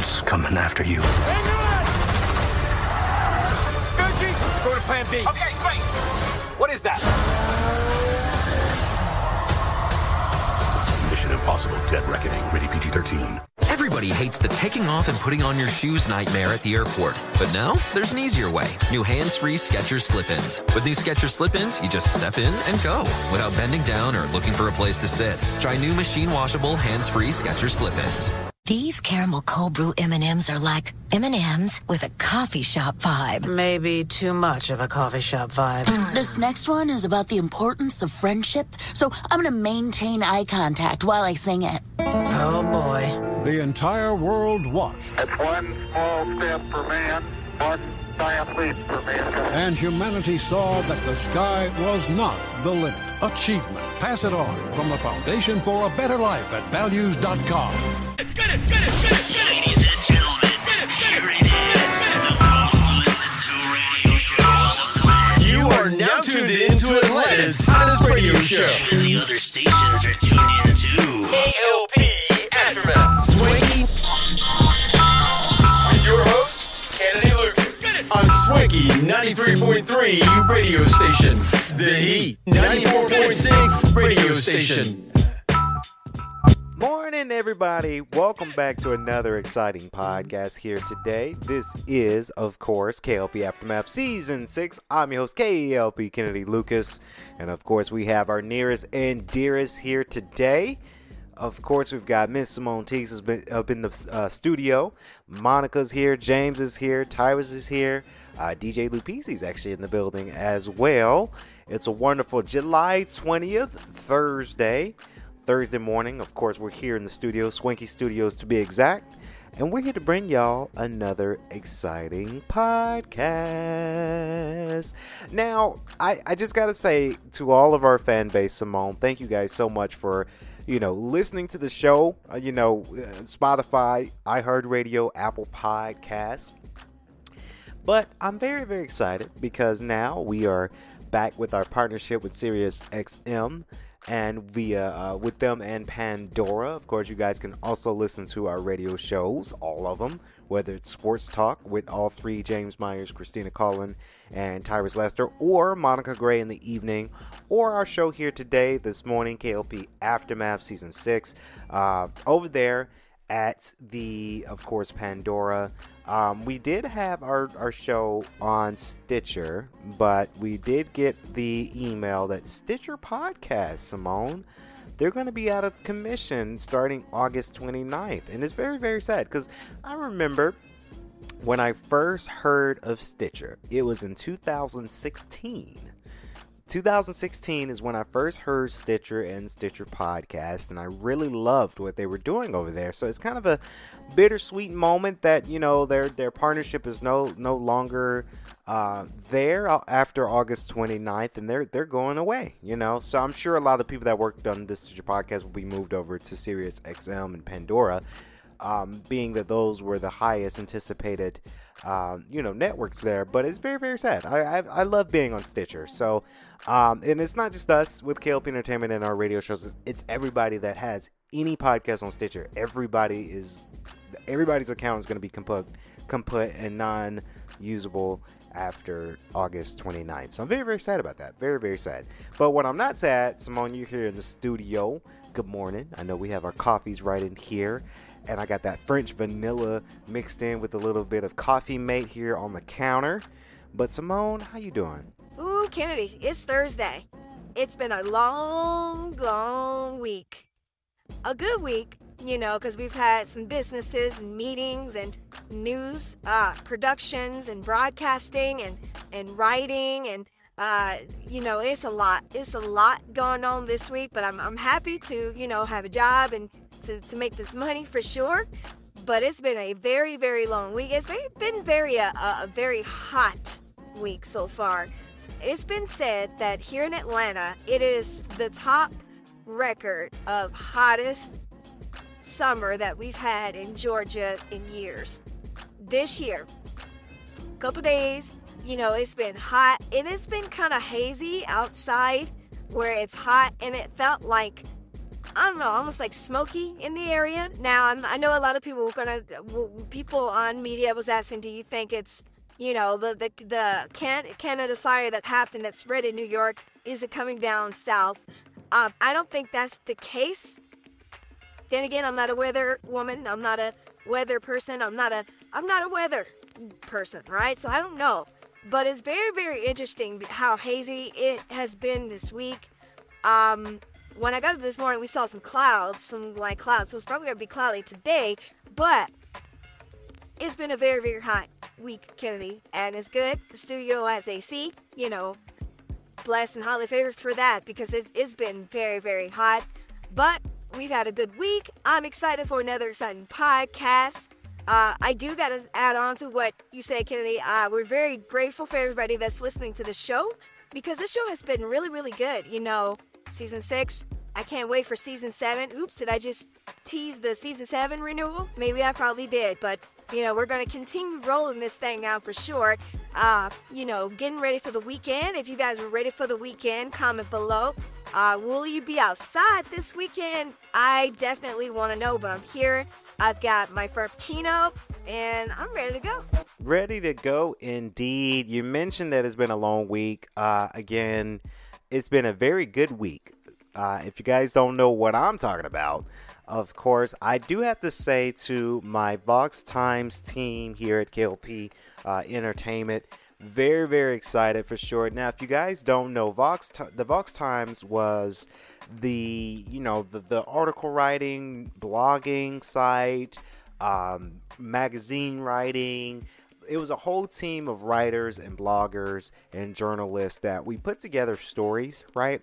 The coming after you. Go to plan B. Okay, great. What is that? Mission Impossible Dead Reckoning, rated PG 13. Everybody hates the taking off and putting on your shoes nightmare at the airport. But now, there's an easier way. New hands-free Skechers slip-ins. With new Skechers slip-ins, you just step in and go without bending down or looking for a place to sit. Try new machine-washable hands-free Skechers slip-ins. These caramel cold brew M&Ms are like M&Ms with a coffee shop vibe. Maybe too much of a coffee shop vibe. Mm. This next one is about the importance of friendship, so I'm going to maintain eye contact while I sing it. Oh boy. The entire world watched. It's one small step for man, one giant leap for. And humanity saw that the sky was not the limit. Achievement. Pass it on from the Foundation for a Better Life at values.com. Ladies and gentlemen, here it is. The most listened to radio show. You are now tuned in to Atlanta's hottest radio show. Even the other stations are tuned in too. KLP Aftermath. Swanky. On Swanky 93.3 radio station. The Heat 94.6 radio station. Morning, everybody. Welcome back to another exciting podcast here today. This is, of course, KLP Aftermath Season 6. I'm your host, KLP Kennedy Lucas. And, of course, we have our nearest and dearest here today. Of course, we've got Miss Simone Teags has been up in the uh, studio. Monica's here. James is here. Tyrus is here. Uh, DJ Lupisi's actually in the building as well. It's a wonderful July 20th, Thursday. Thursday morning. Of course, we're here in the studio, Swanky Studios to be exact. And we're here to bring y'all another exciting podcast. Now, I, I just got to say to all of our fan base, Simone, thank you guys so much for, you know, listening to the show. Uh, you know, uh, Spotify, iHeartRadio, Apple Podcasts. But I'm very, very excited because now we are back with our partnership with Sirius XM and via uh, with them and Pandora. Of course, you guys can also listen to our radio shows, all of them, whether it's Sports Talk with all three James Myers, Christina Collin, and Tyrus Lester, or Monica Gray in the evening, or our show here today, this morning, KLP Aftermath Season 6. Uh, over there at the, of course, Pandora. Um, we did have our, our show on Stitcher, but we did get the email that Stitcher Podcast, Simone, they're going to be out of commission starting August 29th. And it's very, very sad because I remember when I first heard of Stitcher, it was in 2016. 2016 is when I first heard Stitcher and Stitcher podcast, and I really loved what they were doing over there. So it's kind of a bittersweet moment that you know their their partnership is no no longer uh, there after August 29th, and they're they're going away. You know, so I'm sure a lot of people that worked on this Stitcher podcast will be moved over to Sirius XM and Pandora, um, being that those were the highest anticipated. Um, you know networks there, but it's very very sad. I, I I love being on Stitcher, so um, and it's not just us with KLP Entertainment and our radio shows. It's everybody that has any podcast on Stitcher. Everybody is, everybody's account is going to be kaput, kaput and non-usable after August 29th. So I'm very, very sad about that. Very, very sad. But what I'm not sad, Simone, you're here in the studio. Good morning. I know we have our coffees right in here. And I got that French vanilla mixed in with a little bit of coffee mate here on the counter. But Simone, how you doing? Ooh, Kennedy, it's Thursday. It's been a long, long week. A good week, you know, because we've had some businesses and meetings and news, uh, productions and broadcasting and, and writing and Uh, you know, it's a lot. It's a lot going on this week, but I'm, I'm happy to, you know, have a job and to, to make this money for sure. But it's been a very, very long week. It's very, been very, uh, a very hot week so far. It's been said that here in Atlanta, it is the top record of hottest summer that we've had in Georgia in years. This year, couple days, you know, it's been hot and it's been kind of hazy outside where it's hot and it felt like I don't know, almost like smoky in the area. Now, I'm, i know a lot of people were gonna, people on media was asking, do you think it's, you know, the the the Can- Canada fire that happened that spread in New York? Is it coming down south? Um, I don't think that's the case. Then again, I'm not a weather woman. I'm not a weather person. I'm not a I'm not a weather person, right? So I don't know. But it's very very interesting how hazy it has been this week. Um, when I got up this morning, we saw some clouds, some light clouds. So it's probably gonna be cloudy today, but it's been a very very hot week, Kennedy, and it's good. The studio has AC, you know, blessed and highly favored for that because it's, it's been very very hot. But we've had a good week. I'm excited for another exciting podcast. Uh, I do got to add on to what you said, Kennedy. Uh, we're very grateful for everybody that's listening to the show because this show has been really, really good. You know, season six, I can't wait for season seven. Oops, did I just tease the season seven renewal? Maybe I probably did, but you know, we're going to continue rolling this thing out for sure. Uh, you know, getting ready for the weekend. If you guys are ready for the weekend, comment below. Uh, will you be outside this weekend? I definitely want to know, but I'm here. I've got my Frappuccino, and I'm ready to go. Ready to go indeed. You mentioned that it's been a long week. Uh, again, it's been a very good week. Uh, if you guys don't know what I'm talking about, of course, I do have to say to my Vox Times team here at KLP uh, Entertainment, very very excited for sure. Now, if you guys don't know, Vox the Vox Times was the you know the, the article writing, blogging site, um, magazine writing. It was a whole team of writers and bloggers and journalists that we put together stories, right?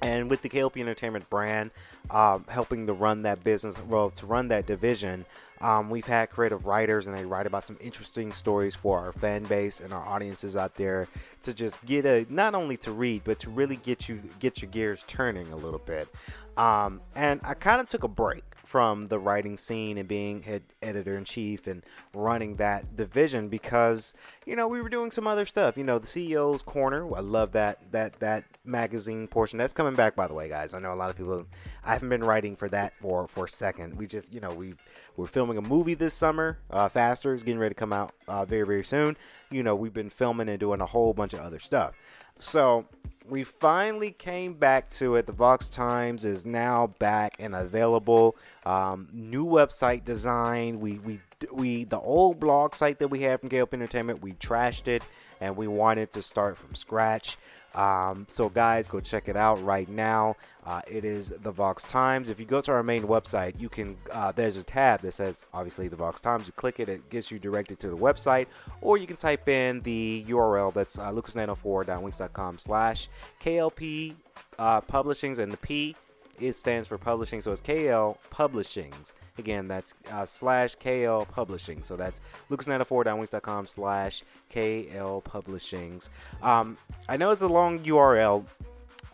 And with the KLP Entertainment brand, um, helping to run that business, well, to run that division, um, we've had creative writers and they write about some interesting stories for our fan base and our audiences out there to just get a not only to read but to really get you get your gears turning a little bit. Um, and I kind of took a break from the writing scene and being head editor in chief and running that division because you know we were doing some other stuff. You know, the CEO's corner. I love that that that magazine portion. That's coming back, by the way, guys. I know a lot of people. I haven't been writing for that for for a second. We just you know we we're filming a movie this summer. Uh, Faster is getting ready to come out uh, very very soon. You know, we've been filming and doing a whole bunch of other stuff. So we finally came back to it. The Vox Times is now back and available. Um, new website design. We we we the old blog site that we had from KLP Entertainment. We trashed it and we wanted to start from scratch. Um, so guys, go check it out right now. Uh, it is the Vox Times. If you go to our main website, you can. Uh, there's a tab that says obviously the Vox Times. You click it, it gets you directed to the website, or you can type in the URL that's uh, lucas904.wix.com slash KLP uh, Publishings, and the P it stands for publishing, so it's KL Publishings. Again, that's uh, slash KL Publishing. So that's lucas904.wix.com slash KL Publishings. Um, I know it's a long URL.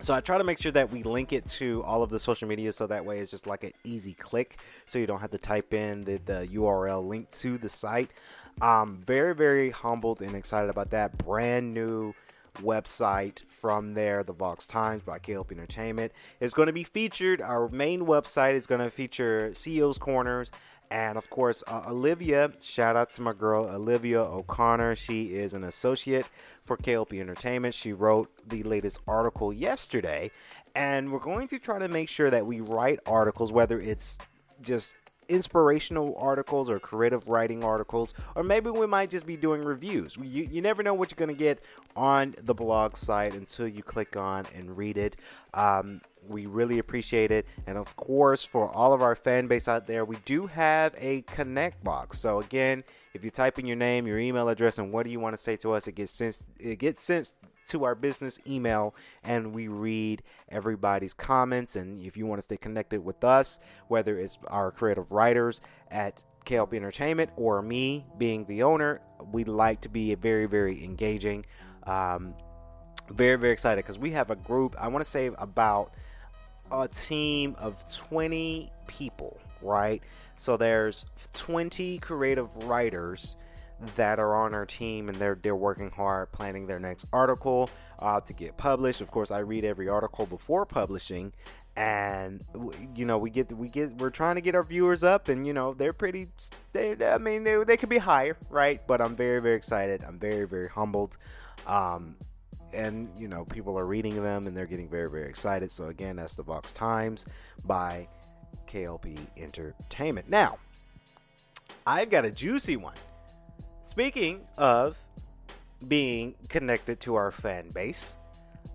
So I try to make sure that we link it to all of the social media so that way it's just like an easy click so you don't have to type in the, the URL link to the site. I'm very, very humbled and excited about that brand new website from there. The Vox Times by KLP Entertainment is going to be featured. Our main website is going to feature CEO's Corners. And of course, uh, Olivia, shout out to my girl Olivia O'Connor. She is an associate for KLP Entertainment. She wrote the latest article yesterday, and we're going to try to make sure that we write articles, whether it's just inspirational articles or creative writing articles, or maybe we might just be doing reviews. You, you never know what you're going to get on the blog site until you click on and read it. Um, we really appreciate it. And of course, for all of our fan base out there, we do have a connect box. So again, if you type in your name, your email address, and what do you want to say to us, it gets sent. It gets sent to our business email and we read everybody's comments. And if you want to stay connected with us, whether it's our creative writers at KLP Entertainment or me being the owner, we like to be very, very engaging. Um, very, very excited because we have a group, I want to say about a team of 20 people, right? So there's 20 creative writers that are on our team and they're they're working hard planning their next article uh, to get published. Of course, I read every article before publishing and you know we get we get we're trying to get our viewers up and you know they're pretty they I mean they, they could be higher, right? But I'm very very excited. I'm very very humbled. Um, and you know people are reading them and they're getting very very excited. So again that's the Vox Times by klp entertainment. Now i've got a juicy one. Speaking of being connected to our fan base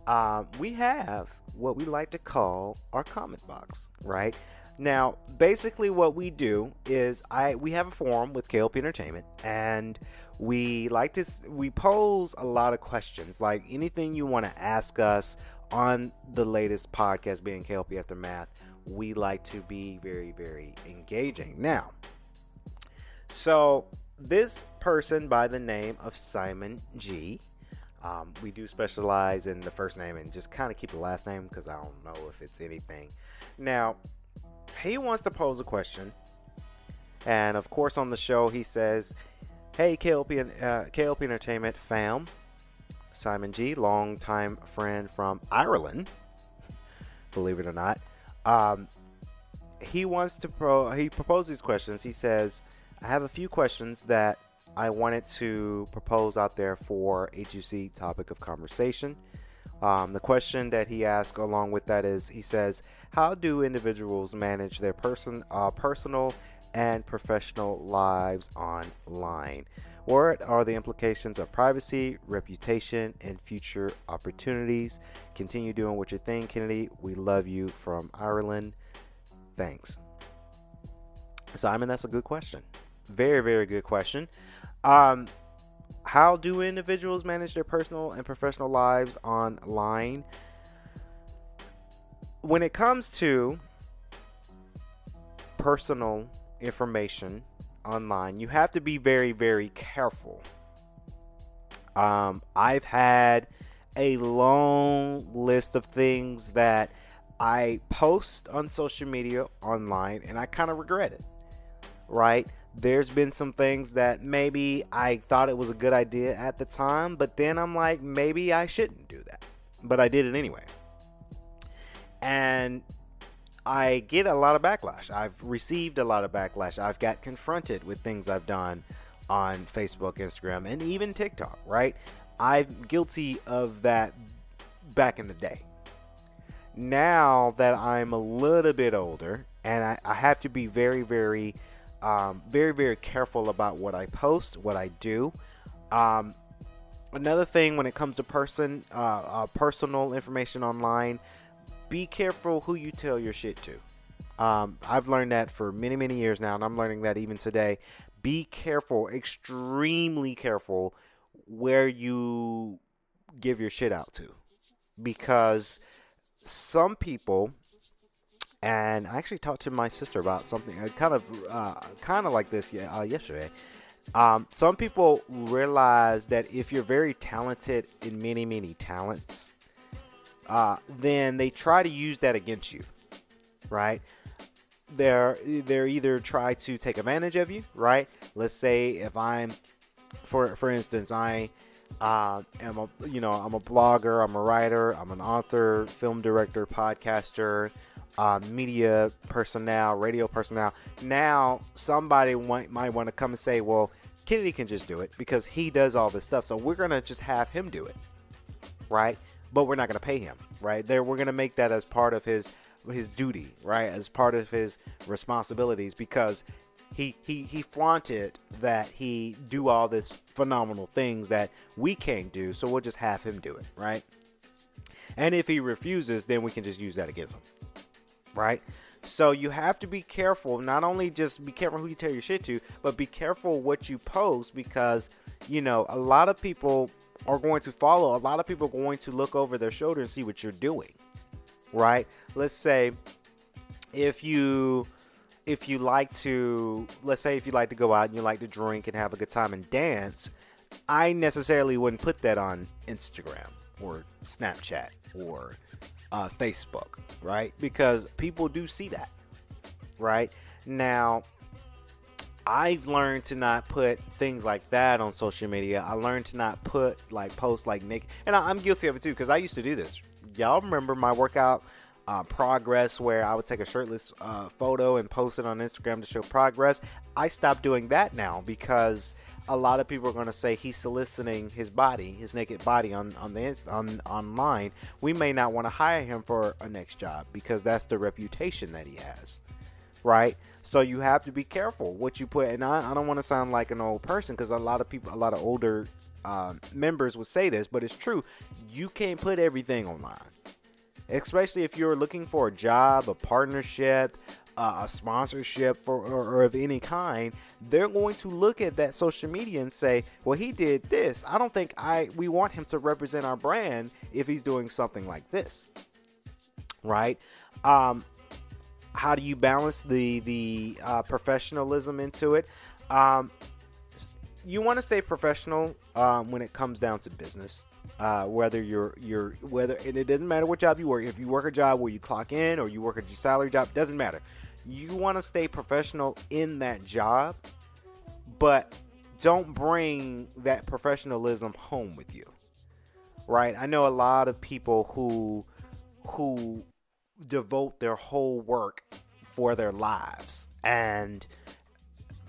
um, we have what we like to call our comment box right? Now basically what we do is i we have a forum with klp entertainment and we like to we pose a lot of questions like anything you want to ask us on the latest podcast being klp aftermath we like to be very very engaging. Now so this person by the name of simon g um, we do specialize in the first name and just kind of keep the last name because i don't know if it's anything. Now he wants to pose a question and of course on the show he says Hey, KLP, uh, KLP Entertainment fam. Simon G, longtime friend from Ireland, believe it or not. Um, he wants to pro. He proposed these questions. He says, "I have a few questions that I wanted to propose out there for juicy topic of conversation." Um, the question that he asked along with that is, he says, "How do individuals manage their person, uh, personal and professional lives online. What are the implications of privacy, reputation, and future opportunities? Continue doing what you think, Kennedy. We love you from Ireland. Thanks. Simon, that's a good question. Very, very good question. Um, how do individuals manage their personal and professional lives online? When it comes to personal information online, you have to be very, very careful. Um, I've had a long list of things that I post on social media online and I kind of regret it. Right? There's been some things that maybe I thought it was a good idea at the time, but then I'm like, maybe I shouldn't do that. But I did it anyway. And I get a lot of backlash. I've received a lot of backlash. I've got confronted with things I've done on Facebook, Instagram, and even TikTok, right? I'm guilty of that back in the day. Now that I'm a little bit older and I, I have to be very, very, um, very, very careful about what I post, what I do. Um, another thing when it comes to person, uh, uh, personal information online, be careful who you tell your shit to. Um, I've learned that for many, many years now, and I'm learning that even today. Be careful, extremely careful, where you give your shit out to. Because some people, and I actually talked to my sister about something uh, kind of, uh, kind of like this uh, yesterday. Um, some people realize that if you're very talented in many, many talents, uh, then they try to use that against you, right? They're they're either try to take advantage of you, right? Let's say if I'm, for for instance, I uh, am a you know I'm a blogger, I'm a writer, I'm an author, film director, podcaster, uh, media personnel, radio personnel. Now somebody might, might want to come and say, well, Kennedy can just do it because he does all this stuff, so we're gonna just have him do it, right? But we're not going to pay him, right? There, we're going to make that as part of his his duty, right? As part of his responsibilities because he he he flaunted that he do all this phenomenal things that we can't do, so we'll just have him do it, right? And if he refuses, then we can just use that against him, right? So you have to be careful. Not only just be careful who you tell your shit to, but be careful what you post because you know a lot of people are going to follow. A lot of people are going to look over their shoulder and see what you're doing, right? Let's say if you if you like to let's say if you like to go out and you like to drink and have a good time and dance i necessarily wouldn't put that on instagram or snapchat or uh, facebook right because people do see that right now i've learned to not put things like that on social media i learned to not put like posts like nick and I, i'm guilty of it too because i used to do this y'all remember my workout uh, progress where I would take a shirtless uh, photo and post it on Instagram to show progress. I stopped doing that now because a lot of people are going to say he's soliciting his body, his naked body on on the on online. We may not want to hire him for a next job because that's the reputation that he has, right? So you have to be careful what you put. And I, I don't want to sound like an old person because a lot of people, a lot of older uh, members would say this, but it's true. You can't put everything online especially if you're looking for a job, a partnership, uh, a sponsorship for or, or, of any kind, they're going to look at that social media and say, "Well, he did this. I don't think I we want him to represent our brand if he's doing something like this." Right? Um, how do you balance the the uh, professionalism into it? Um, you want to stay professional um, when it comes down to business. Uh, whether you're you're whether and it doesn't matter what job you work. If you work a job where you clock in or you work at your salary job, doesn't matter. You want to stay professional in that job, but don't bring that professionalism home with you. Right? I know a lot of people who who devote their whole work for their lives and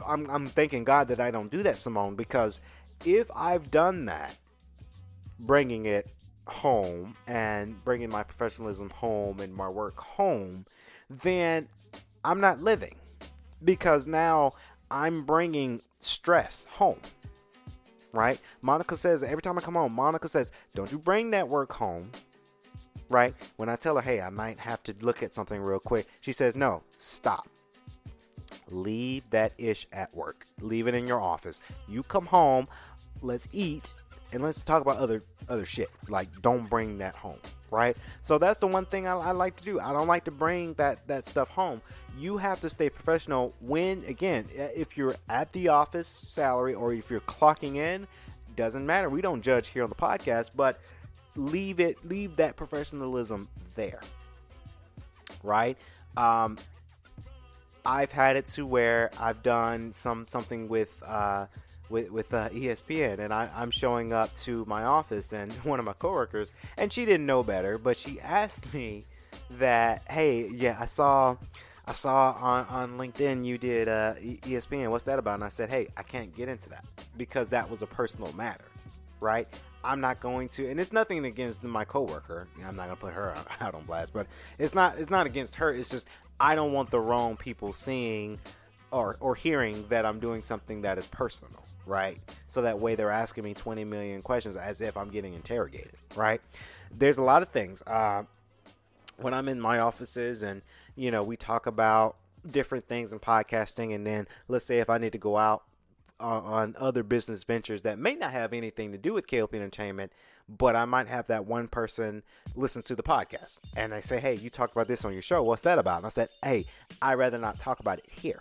I'm, I'm thanking God that I don't do that, Simone, because if I've done that, bringing it home and bringing my professionalism home and my work home, then I'm not living because now I'm bringing stress home. Right? Monica says every time I come home, Monica says, Don't you bring that work home. Right? When I tell her, Hey, I might have to look at something real quick, she says, No, stop. Leave that ish at work. Leave it in your office. You come home, let's eat, and let's talk about other other shit. Like, don't bring that home, right? So that's the one thing I, I, like to do. I don't like to bring that that stuff home. You have to stay professional. When again, if you're at the office salary or if you're clocking in, doesn't matter. We don't judge here on the podcast, but leave it, leave that professionalism there, right? Um, I've had it to where I've done some something with. Uh, with with uh, ESPN, and I, I'm showing up to my office, and one of my coworkers, and she didn't know better, but she asked me that, hey, yeah, I saw. I saw on, on LinkedIn you did uh, ESPN. What's that about? And I said, hey, I can't get into that because that was a personal matter, right? I'm not going to, and it's nothing against my coworker. I'm not gonna put her out on blast, but it's not it's not against her. It's just I don't want the wrong people seeing or or hearing that I'm doing something that is personal right? So that way they're asking me 20 million questions as if I'm getting interrogated, right? There's a lot of things. Uh, when I'm in my offices and, you know, we talk about different things in podcasting, and then let's say if I need to go out on, on other business ventures that may not have anything to do with KLP Entertainment, but I might have that one person listen to the podcast and they say, Hey, you talked about this on your show. What's that about? And I said, Hey, I'd rather not talk about it here.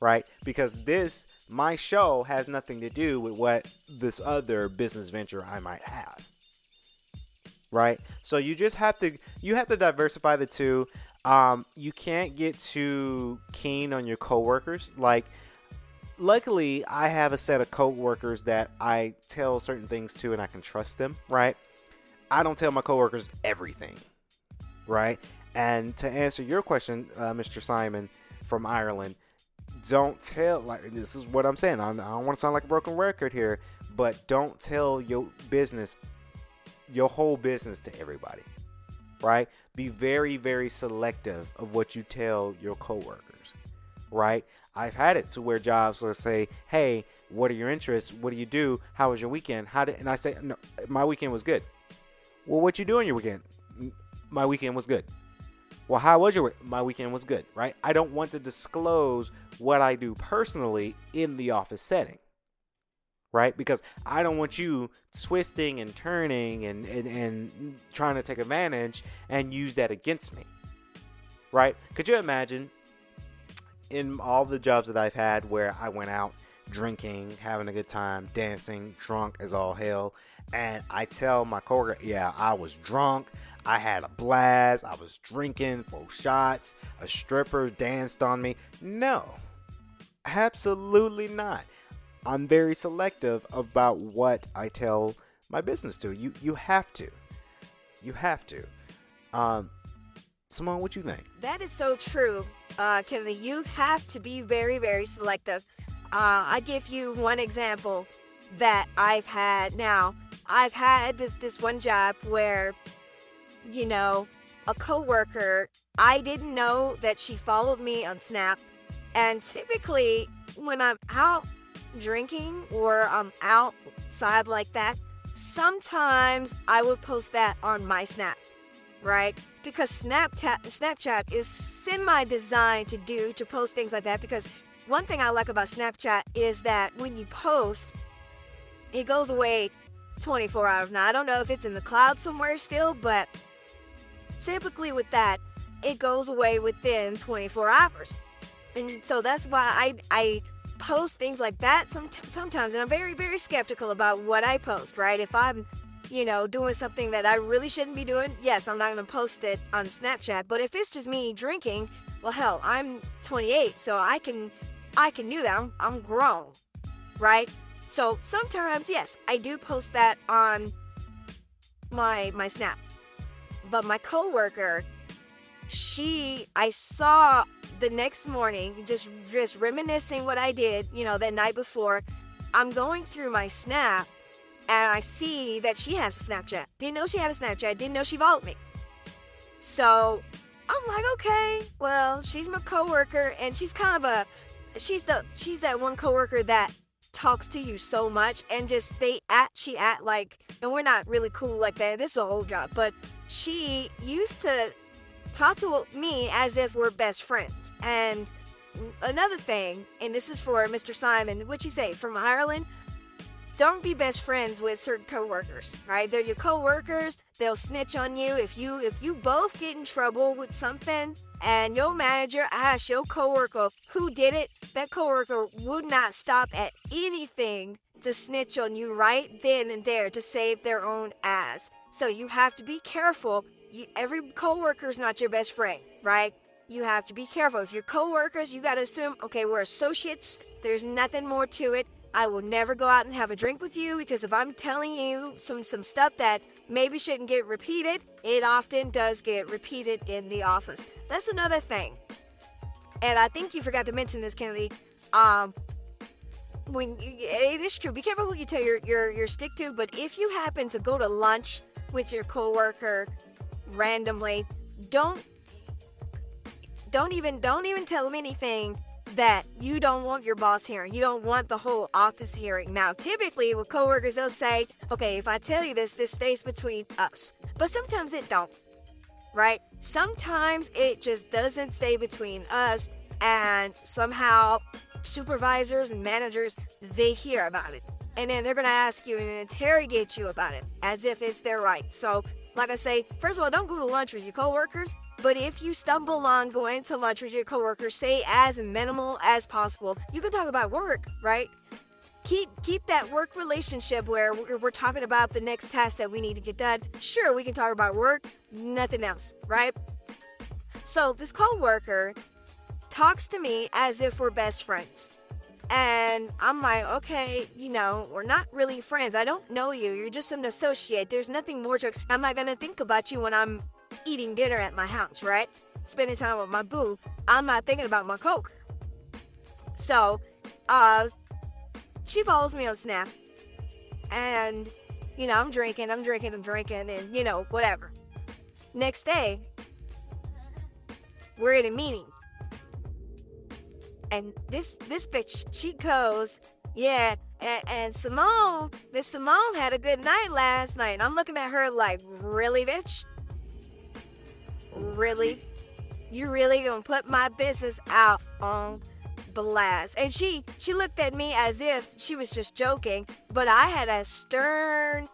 Right? Because this my show has nothing to do with what this other business venture I might have. Right? So you just have to you have to diversify the two. Um, you can't get too keen on your coworkers. Like luckily I have a set of coworkers that I tell certain things to and I can trust them, right? I don't tell my coworkers everything. Right? And to answer your question, uh, Mr. Simon from Ireland, don't tell like this is what I'm saying. I, I don't want to sound like a broken record here, but don't tell your business, your whole business to everybody. Right? Be very, very selective of what you tell your coworkers. Right? I've had it to where jobs will say, "Hey, what are your interests? What do you do? How was your weekend? How did?" And I say, "No, my weekend was good." Well, what you do on your weekend? My weekend was good. Well, how was your week? My weekend was good, right? I don't want to disclose what I do personally in the office setting, right? Because I don't want you twisting and turning and, and, and trying to take advantage and use that against me, right? Could you imagine in all the jobs that I've had where I went out drinking, having a good time, dancing, drunk as all hell, and I tell my coworker, yeah, I was drunk. I had a blast. I was drinking four shots. A stripper danced on me. No, absolutely not. I'm very selective about what I tell my business to. You you have to. You have to. Um, Simone, what you think? That is so true, uh, Kennedy. You have to be very, very selective. Uh, I give you one example that I've had. Now, I've had this this one job where, you know, a coworker. I didn't know that she followed me on Snap, and typically when I'm out drinking or I'm outside like that, sometimes I would post that on my Snap, right? Because Snapchat Snapchat is semi-designed to do to post things like that. Because one thing I like about Snapchat is that when you post, it goes away 24 hours. Now I don't know if it's in the cloud somewhere still, but typically with that, it goes away within 24 hours. And so that's why I I post things like that some, sometimes and I'm very very skeptical about what I post, right? If I'm you know, doing something that I really shouldn't be doing, yes, I'm not going to post it on Snapchat. But if it's just me drinking, well, hell, I'm 28, so I can, I can do that. I'm, I'm grown, right? So sometimes, yes, I do post that on my my Snap. But my coworker, she, I saw the next morning, just just reminiscing what I did, you know, that night before. I'm going through my Snap and I see that she has a Snapchat. Didn't know she had a Snapchat. Didn't know she followed me. So I'm like, okay, well, she's my coworker, and she's kind of a, she's the, she's that one coworker that talks to you so much, and just they act, she act like, and we're not really cool like that. This is a whole job, but she used to talk to me as if we're best friends. And another thing, and this is for Mr. Simon, what you say from Ireland? Don't be best friends with certain coworkers, right? They're your coworkers. They'll snitch on you if you if you both get in trouble with something and your manager asks your coworker who did it. That coworker would not stop at anything to snitch on you right then and there to save their own ass. So you have to be careful. You, every coworker is not your best friend, right? You have to be careful. If you're coworkers, you got to assume, okay, we're associates. There's nothing more to it. I will never go out and have a drink with you because if I'm telling you some some stuff that maybe shouldn't get repeated, it often does get repeated in the office. That's another thing. And I think you forgot to mention this, Kennedy. Um, when you, it is true, be careful who you tell your, your your stick to. But if you happen to go to lunch with your coworker randomly, don't don't even don't even tell them anything that you don't want your boss hearing. You don't want the whole office hearing. Now, typically with coworkers, they'll say, "Okay, if I tell you this, this stays between us." But sometimes it don't. Right? Sometimes it just doesn't stay between us and somehow supervisors and managers they hear about it. And then they're going to ask you and interrogate you about it as if it's their right. So, like I say, first of all, don't go to lunch with your coworkers but if you stumble on going to lunch with your coworkers, say as minimal as possible. You can talk about work, right? Keep keep that work relationship where we're, we're talking about the next task that we need to get done. Sure, we can talk about work, nothing else, right? So this coworker talks to me as if we're best friends. And I'm like, okay, you know, we're not really friends. I don't know you. You're just an associate. There's nothing more to. I'm not gonna think about you when I'm eating dinner at my house, right? Spending time with my boo, I'm not thinking about my coke. So, uh, she follows me on Snap, and you know, I'm drinking, I'm drinking, I'm drinking, and you know, whatever. Next day, we're in a meeting, and this this bitch, she goes, yeah, and, and Simone, Miss Simone had a good night last night. And I'm looking at her like, really, bitch? Really? You really gonna put my business out on blast. And she she looked at me as if she was just joking, but I had a stern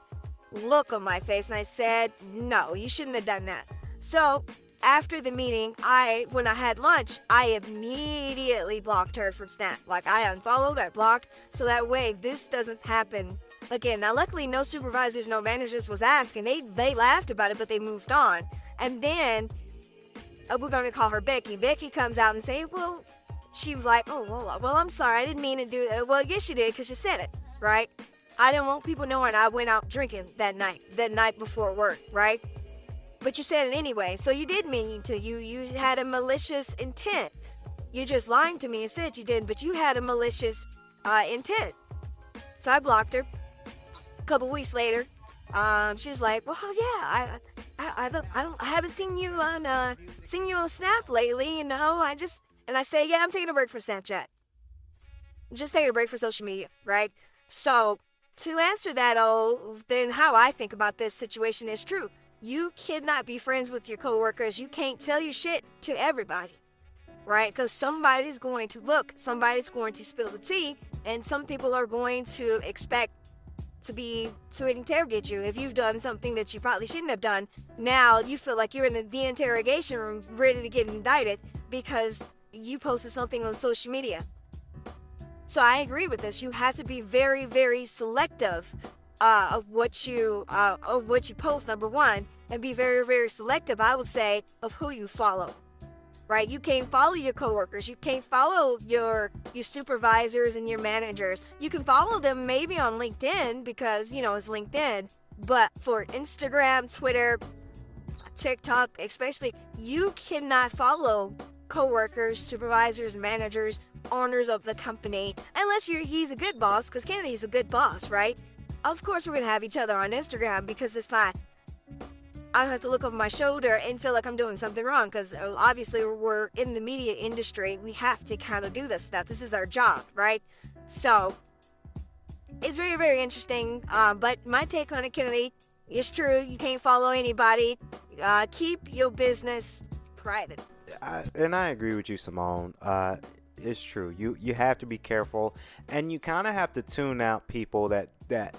look on my face and I said, "No, you shouldn't have done that." So, after the meeting, I when I had lunch, I immediately blocked her from Snap. Like I unfollowed, I blocked, so that way this doesn't happen again. Now, luckily, no supervisors, no managers was asking. They they laughed about it, but they moved on. And then uh, we're going to call her Becky. Becky comes out and say, "Well," she was like, "Oh, well, well, I'm sorry, I didn't mean to do it." Well, yes, you did because you said it, right? I didn't want people knowing I went out drinking that night, that night before work, right? But you said it anyway, so you did mean to. You you had a malicious intent. You just lying to me and said you didn't, but you had a malicious uh, intent. So I blocked her. A couple weeks later, um, she was like, "Well, yeah, I, I, I don't, I don't, I haven't seen you on, uh, seen you on Snap lately. You know, I just." And I say, "Yeah, I'm taking a break from Snapchat. Just taking a break for social media, right?" So to answer that, oh, then how I think about this situation is true. You cannot be friends with your coworkers. You can't tell your shit to everybody, right? Because somebody's going to look, somebody's going to spill the tea, and some people are going to expect to be to interrogate you if you've done something that you probably shouldn't have done. Now you feel like you're in the, the interrogation room, ready to get indicted because you posted something on social media. So I agree with this. You have to be very, very selective uh, of what you uh, of what you post. Number one, and be very, very selective. I would say of who you follow. Right? You can't follow your coworkers. You can't follow your your supervisors and your managers. You can follow them maybe on LinkedIn because you know it's LinkedIn. But for Instagram, Twitter, TikTok, especially, you cannot follow coworkers, supervisors, managers, owners of the company, unless you're he's a good boss, because Kennedy's a good boss, right? Of course, we're gonna have each other on Instagram because it's not. I have to look over my shoulder and feel like I'm doing something wrong because obviously we're in the media industry. We have to kind of do this stuff. This is our job, right? So it's very, very interesting. Uh, but my take on it, Kennedy, is true. You can't follow anybody. Uh, keep your business private. I, and I agree with you, Simone. Uh, it's true. You you have to be careful, and you kind of have to tune out people that that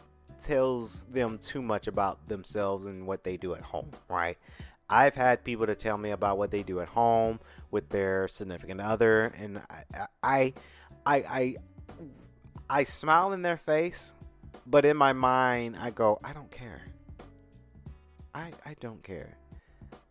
tells them too much about themselves and what they do at home. Right? I've had people to tell me about what they do at home with their significant other, and I I I I, I smile in their face, but in my mind I go, I don't care. I I don't care.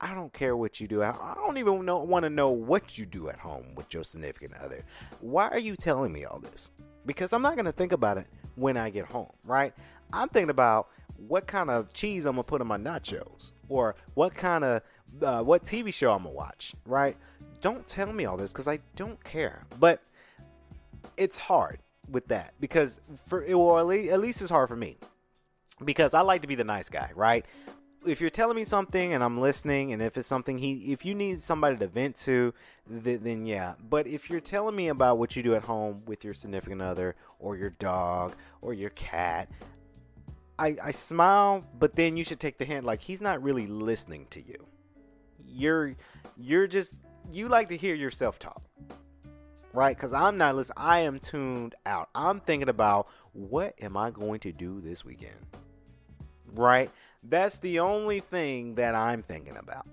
I don't care what you do. I don't even know, want to know what you do at home with your significant other. Why are you telling me all this? Because I'm not going to think about it when I get home, right? I'm thinking about what kind of cheese I'm to put on my nachos or what kind of uh, what TV show I'm to watch, right? Don't tell me all this because I don't care. But it's hard with that because for well, at least it's hard for me because I like to be the nice guy, right? if you're telling me something and I'm listening, and if it's something he, if you need somebody to vent to, then, yeah. But if you're telling me about what you do at home with your significant other, or your dog, or your cat, I, I smile, but then you should take the hint like he's not really listening to you. You're, you're just, you like to hear yourself talk, right? Because I'm not listening. I am tuned out. I'm thinking about what am I going to do this weekend, right? That's the only thing that I'm thinking about.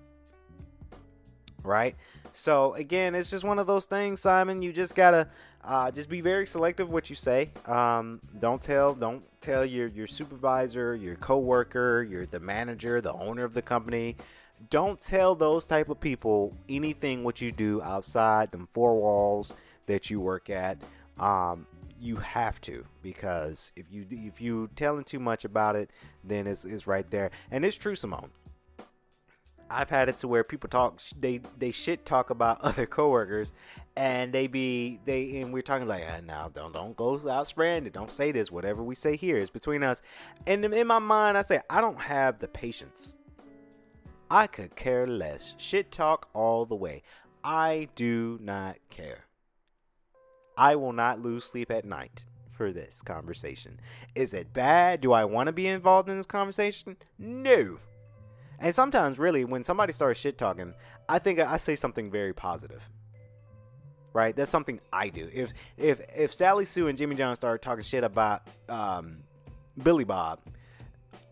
Right? So again, it's just one of those things, Simon. You just gotta uh, just be very selective what you say. Um, don't tell, don't tell your your supervisor, your coworker, your the manager, the owner of the company. Don't tell those type of people anything what you do outside them four walls that you work at. Um, you have to because if you if you telling too much about it, then it's, it's right there. And it's true, Simone. I've had it to where people talk they they shit talk about other coworkers, and they be they and we're talking like ah, now don't don't go out spreading it. Don't say this. Whatever we say here is between us. And in my mind, I say I don't have the patience. I could care less. Shit talk all the way. I do not care. I will not lose sleep at night for this conversation. Is it bad? Do I want to be involved in this conversation? No. And sometimes, really, when somebody starts shit talking, I think I say something very positive. right? That's something I do. If if if Sally Sue and Jimmy John start talking shit about um, Billy Bob,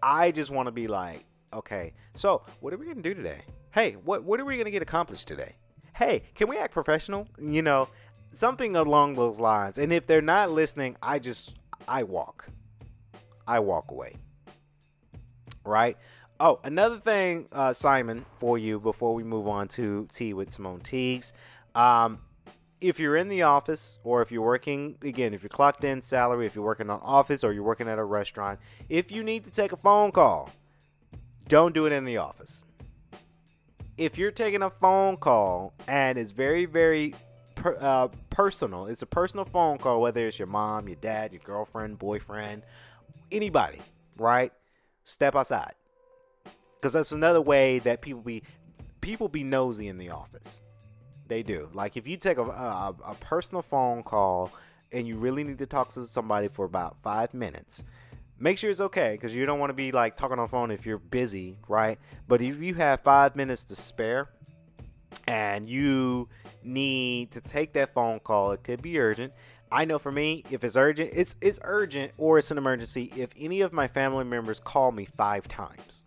I just want to be like, okay, so what are we gonna do today? Hey, what what are we gonna get accomplished today? Hey, can we act professional? You know, something along those lines. And if they're not listening, I just I walk. I walk away. Right? Oh, another thing, uh, Simon, for you before we move on to Tea with Simone Teags. Um, if you're in the office or if you're working, again, if you're clocked in salary, if you're working on office or you're working at a restaurant, if you need to take a phone call, don't do it in the office. If you're taking a phone call and it's very, very per, uh, personal, it's a personal phone call, whether it's your mom, your dad, your girlfriend, boyfriend, anybody, right? Step outside. Because that's another way that people be people be nosy in the office. They do. Like if you take a, a, a personal phone call and you really need to talk to somebody for about five minutes, make sure it's okay because you don't want to be like talking on the phone if you're busy, right? But if you have five minutes to spare and you need to take that phone call, it could be urgent. I know for me, if it's urgent, it's it's urgent or it's an emergency. If any of my family members call me five times,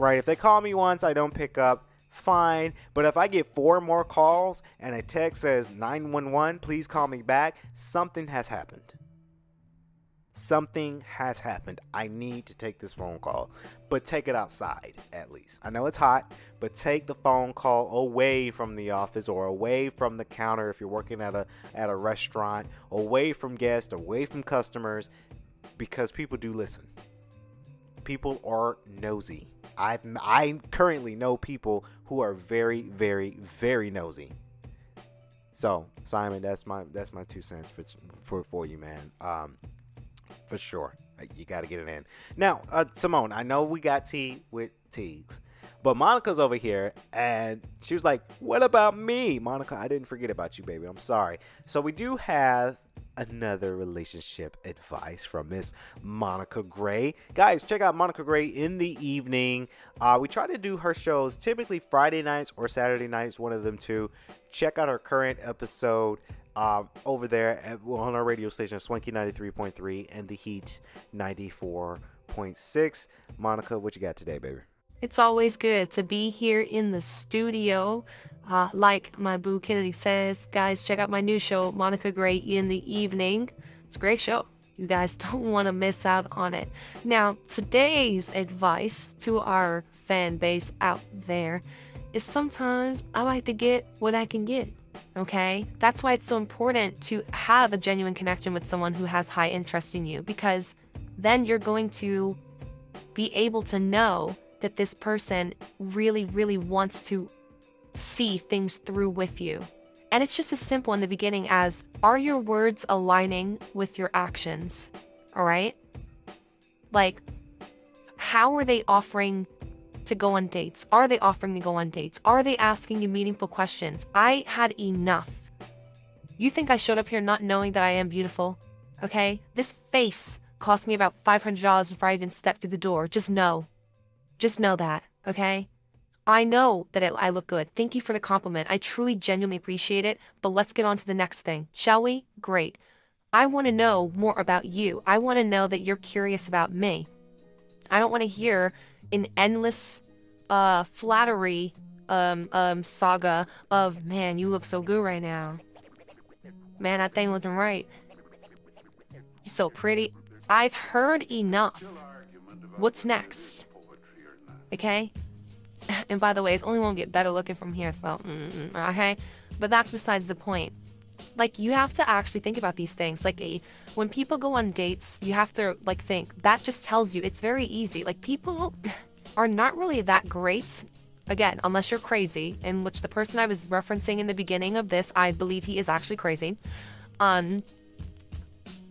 right? If they call me once, I don't pick up fine. But if I get four more calls and a text says 911, please call me back, something has happened. Something has happened. I need to take this phone call, but take it outside at least. I know it's hot, but take the phone call away from the office or away from the counter if you're working at a at a restaurant, away from guests, away from customers because people do listen. People are nosy. I I currently know people who are very very very nosy. So Simon, that's my that's my two cents for for for you, man. Um, for sure, you got to get it in. Now, uh, Simone, I know we got tea with Teags, but Monica's over here, and she was like, "What about me, Monica? I didn't forget about you, baby. I'm sorry." So we do have another relationship advice from Miss Monica Gray. Guys, check out Monica Gray in the evening. Uh, we try to do her shows typically Friday nights or Saturday nights, one of them two. Check out our current episode um, over there at, on our radio station, Swanky 93.3 and The Heat 94.6. Monica, what you got today, baby? It's always good to be here in the studio. Uh, like my boo Kennedy says, guys, check out my new show, Monica Gray in the Evening. It's a great show. You guys don't want to miss out on it. Now, today's advice to our fan base out there is sometimes I like to get what I can get. Okay? That's why it's so important to have a genuine connection with someone who has high interest in you because then you're going to be able to know that this person really, really wants to see things through with you. And it's just as simple in the beginning as are your words aligning with your actions? All right? Like, how are they offering to go on dates? Are they offering to go on dates? Are they asking you meaningful questions? I had enough. You think I showed up here not knowing that I am beautiful? Okay? This face cost me about $500 before I even stepped through the door. Just know. Just know that, okay? I know that it, I look good. Thank you for the compliment. I truly, genuinely appreciate it. But let's get on to the next thing, shall we? Great. I want to know more about you. I want to know that you're curious about me. I don't want to hear an endless uh, flattery um, um, saga of, man, you look so good right now. Man, that thing looking right. You're so pretty. I've heard enough. What's next? Okay? And by the way, it's only won't get better looking from here, so, okay? But that's besides the point. Like, you have to actually think about these things. Like, when people go on dates, you have to, like, think. That just tells you it's very easy. Like, people are not really that great. Again, unless you're crazy, in which the person I was referencing in the beginning of this, I believe he is actually crazy. Um,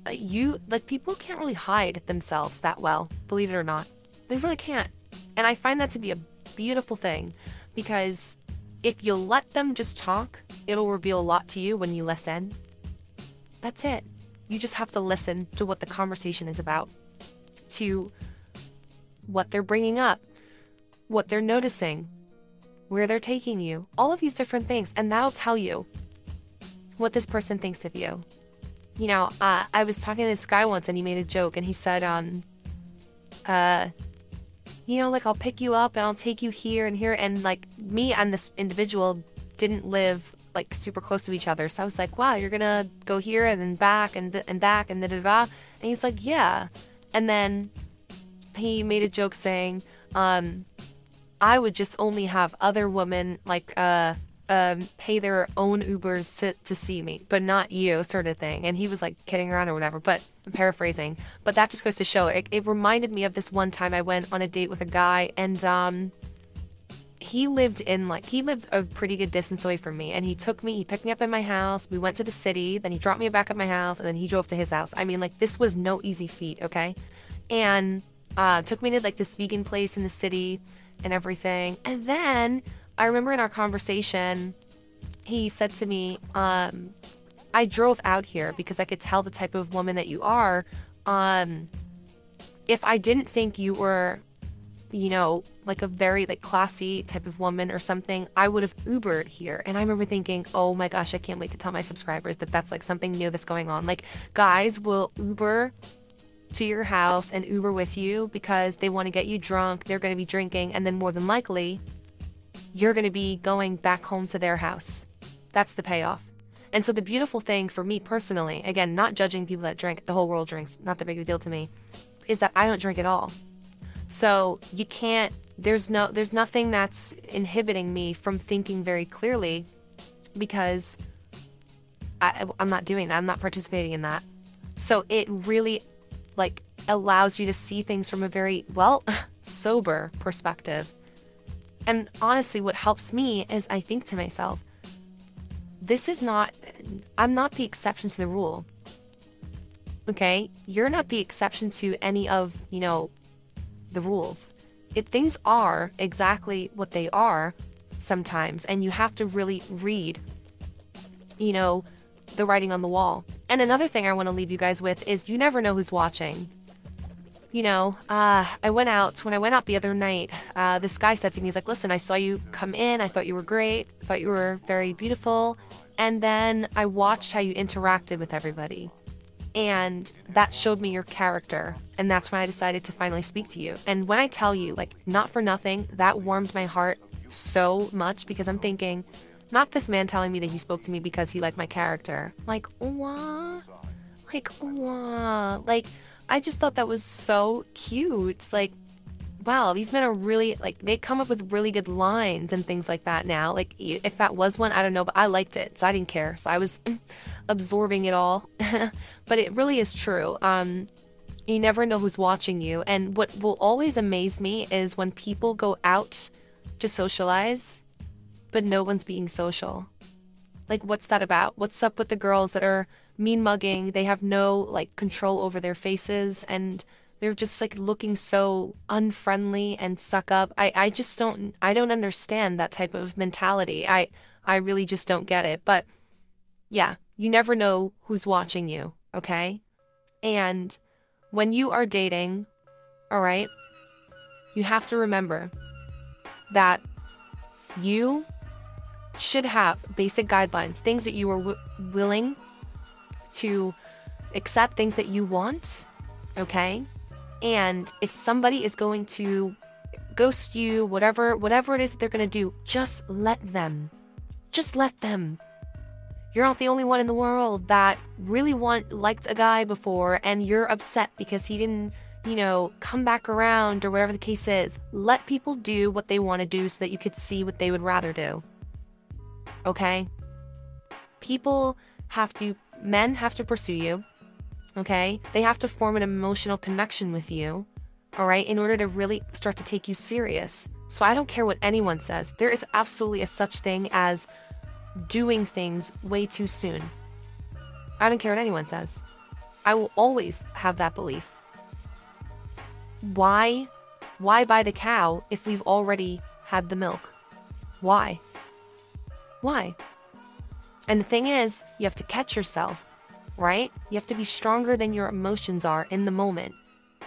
you, like, people can't really hide themselves that well, believe it or not. They really can't. And I find that to be a beautiful thing because if you let them just talk, it'll reveal a lot to you when you listen. That's it. You just have to listen to what the conversation is about, to what they're bringing up, what they're noticing, where they're taking you, all of these different things. And that'll tell you what this person thinks of you. You know, uh, I was talking to this guy once and he made a joke and he said, um, uh, you know, like I'll pick you up and I'll take you here and here. And like me and this individual didn't live like super close to each other. So I was like, wow, you're gonna go here and then back and, th- and back and da da da. And he's like, yeah. And then he made a joke saying, um, I would just only have other women like uh um pay their own Ubers to, to see me, but not you, sort of thing. And he was like kidding around or whatever, but I'm paraphrasing. But that just goes to show it, it reminded me of this one time I went on a date with a guy and um he lived in like he lived a pretty good distance away from me. And he took me he picked me up in my house. We went to the city. Then he dropped me back at my house. And then he drove to his house. I mean like this was no easy feat okay? And uh took me to like this vegan place in the city and everything. And then i remember in our conversation he said to me um i drove out here because i could tell the type of woman that you are um if i didn't think you were you know, like a very like classy type of woman or something, I would have Ubered here. And I remember thinking, oh my gosh, I can't wait to tell my subscribers that that's like something new that's going on. Like guys will Uber to your house and Uber with you because they want to get you drunk. They're going to be drinking, and then more than likely, you're going to be going back home to their house. That's the payoff. And so the beautiful thing for me personally, again, not judging people that drink, the whole world drinks, not that big of a deal to me, is that I don't drink at all. So you can't there's no there's nothing that's inhibiting me from thinking very clearly because I I'm not doing that. I'm not participating in that. So it really like allows you to see things from a very well sober perspective. And honestly what helps me is I think to myself this is not I'm not the exception to the rule. Okay? You're not the exception to any of, you know, the rules. It things are exactly what they are sometimes, and you have to really read, you know, the writing on the wall. And another thing I want to leave you guys with is you never know who's watching. You know, uh, I went out when I went out the other night. Uh, this guy said to me, he's like, "Listen, I saw you come in. I thought you were great. I thought you were very beautiful." And then I watched how you interacted with everybody and that showed me your character and that's when i decided to finally speak to you and when i tell you like not for nothing that warmed my heart so much because i'm thinking not this man telling me that he spoke to me because he liked my character like what like what like i just thought that was so cute like wow these men are really like they come up with really good lines and things like that now like if that was one i don't know but i liked it so i didn't care so i was absorbing it all. but it really is true. Um, you never know who's watching you. And what will always amaze me is when people go out to socialize, but no one's being social. Like, what's that about? What's up with the girls that are mean mugging? They have no like control over their faces and they're just like looking so unfriendly and suck up. I, I just don't I don't understand that type of mentality. I I really just don't get it. But yeah, you never know who's watching you, okay? And when you are dating, all right, you have to remember that you should have basic guidelines, things that you are w- willing to accept, things that you want, okay? And if somebody is going to ghost you, whatever whatever it is that they're going to do, just let them. Just let them you're not the only one in the world that really want liked a guy before and you're upset because he didn't you know come back around or whatever the case is let people do what they want to do so that you could see what they would rather do okay people have to men have to pursue you okay they have to form an emotional connection with you all right in order to really start to take you serious so i don't care what anyone says there is absolutely a such thing as doing things way too soon. I don't care what anyone says. I will always have that belief. Why why buy the cow if we've already had the milk? Why? Why? And the thing is, you have to catch yourself, right? You have to be stronger than your emotions are in the moment.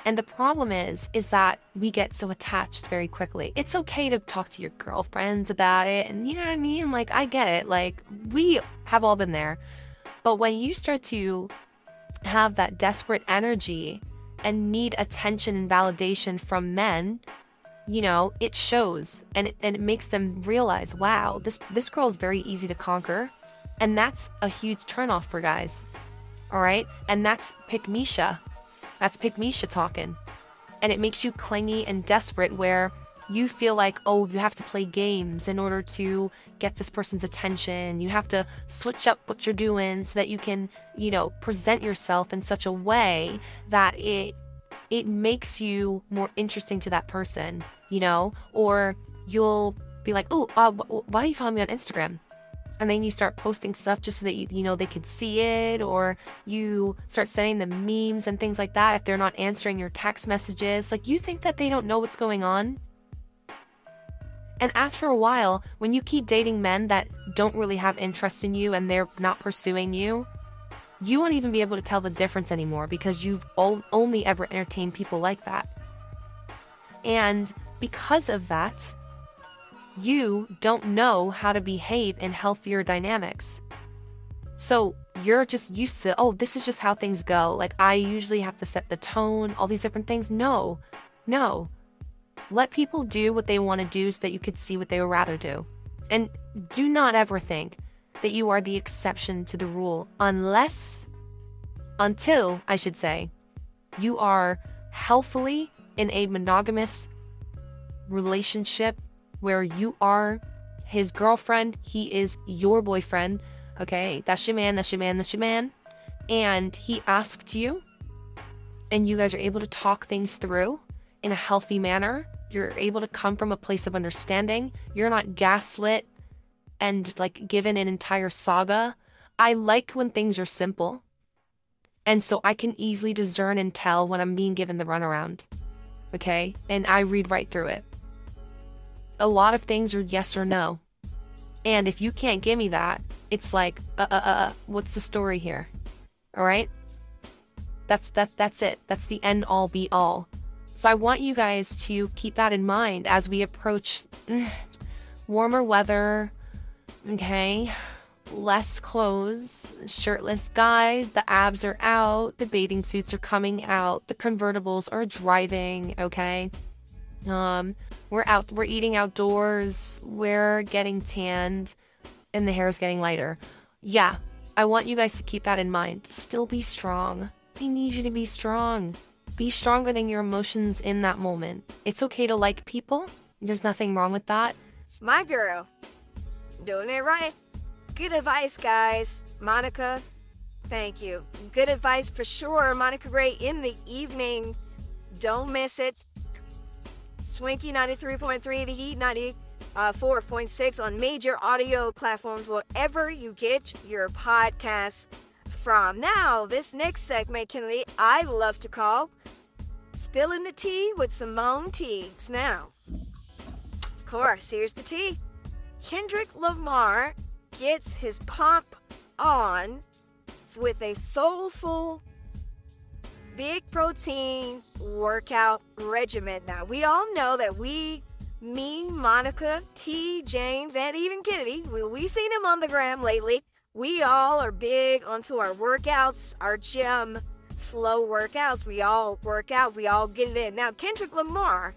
And the problem is, is that we get so attached very quickly. It's okay to talk to your girlfriends about it. And you know what I mean? Like, I get it. Like, we have all been there. But when you start to have that desperate energy and need attention and validation from men, you know, it shows and it, and it makes them realize, wow, this this girl is very easy to conquer, and that's a huge turnoff for guys. All right, and that's pick Misha, that's pick Misha talking, and it makes you clingy and desperate where you feel like, oh, you have to play games in order to get this person's attention. You have to switch up what you're doing so that you can, you know, present yourself in such a way that it it makes you more interesting to that person, you know? Or you'll be like, oh, uh, wh- why do you follow me on Instagram? And then you start posting stuff just so that you, you know they can see it, or you start sending them memes and things like that if they're not answering your text messages. Like, you think that they don't know what's going on? And after a while, when you keep dating men that don't really have interest in you and they're not pursuing you, you won't even be able to tell the difference anymore because you've only ever entertained people like that. And because of that, you don't know how to behave in healthier dynamics. So you're just used to, oh, this is just how things go. Like, I usually have to set the tone, all these different things. No, no. Let people do what they want to do so that you could see what they would rather do. And do not ever think that you are the exception to the rule unless, until, I should say, you are healthfully in a monogamous relationship where you are his girlfriend, he is your boyfriend. Okay, that's your man, that's your man, that's your man. And he asked you, and you guys are able to talk things through in a healthy manner. You're able to come from a place of understanding. You're not gaslit and like given an entire saga. I like when things are simple. And so I can easily discern and tell when I'm being given the runaround. Okay? And I read right through it. A lot of things are yes or no. And if you can't give me that, it's like, uh, uh, uh, what's the story here? All right? That's that that's it. That's the end all be all. So I want you guys to keep that in mind as we approach mm, warmer weather, okay? Less clothes, shirtless guys, the abs are out, the bathing suits are coming out, the convertibles are driving, okay? Um, we're out, we're eating outdoors, we're getting tanned, and the hair is getting lighter. Yeah, I want you guys to keep that in mind. Still be strong. I need you to be strong. Be stronger than your emotions in that moment. It's okay to like people. There's nothing wrong with that. My girl. Doing it right. Good advice, guys. Monica, thank you. Good advice for sure. Monica Gray in the evening. Don't miss it. Swanky 93.3, The Heat 94.6 on major audio platforms, wherever you get your podcasts from. Now, this next segment, Kennedy, I love to call Spilling the Tea with Simone Teags. Now, of course, here's the tea. Kendrick Lamar gets his pump on with a soulful, big protein workout regimen. Now, we all know that we, me, Monica, T, James, and even Kennedy, we, we've seen him on the gram lately. We all are big onto our workouts, our gym flow workouts. We all work out, we all get it in. Now, Kendrick Lamar,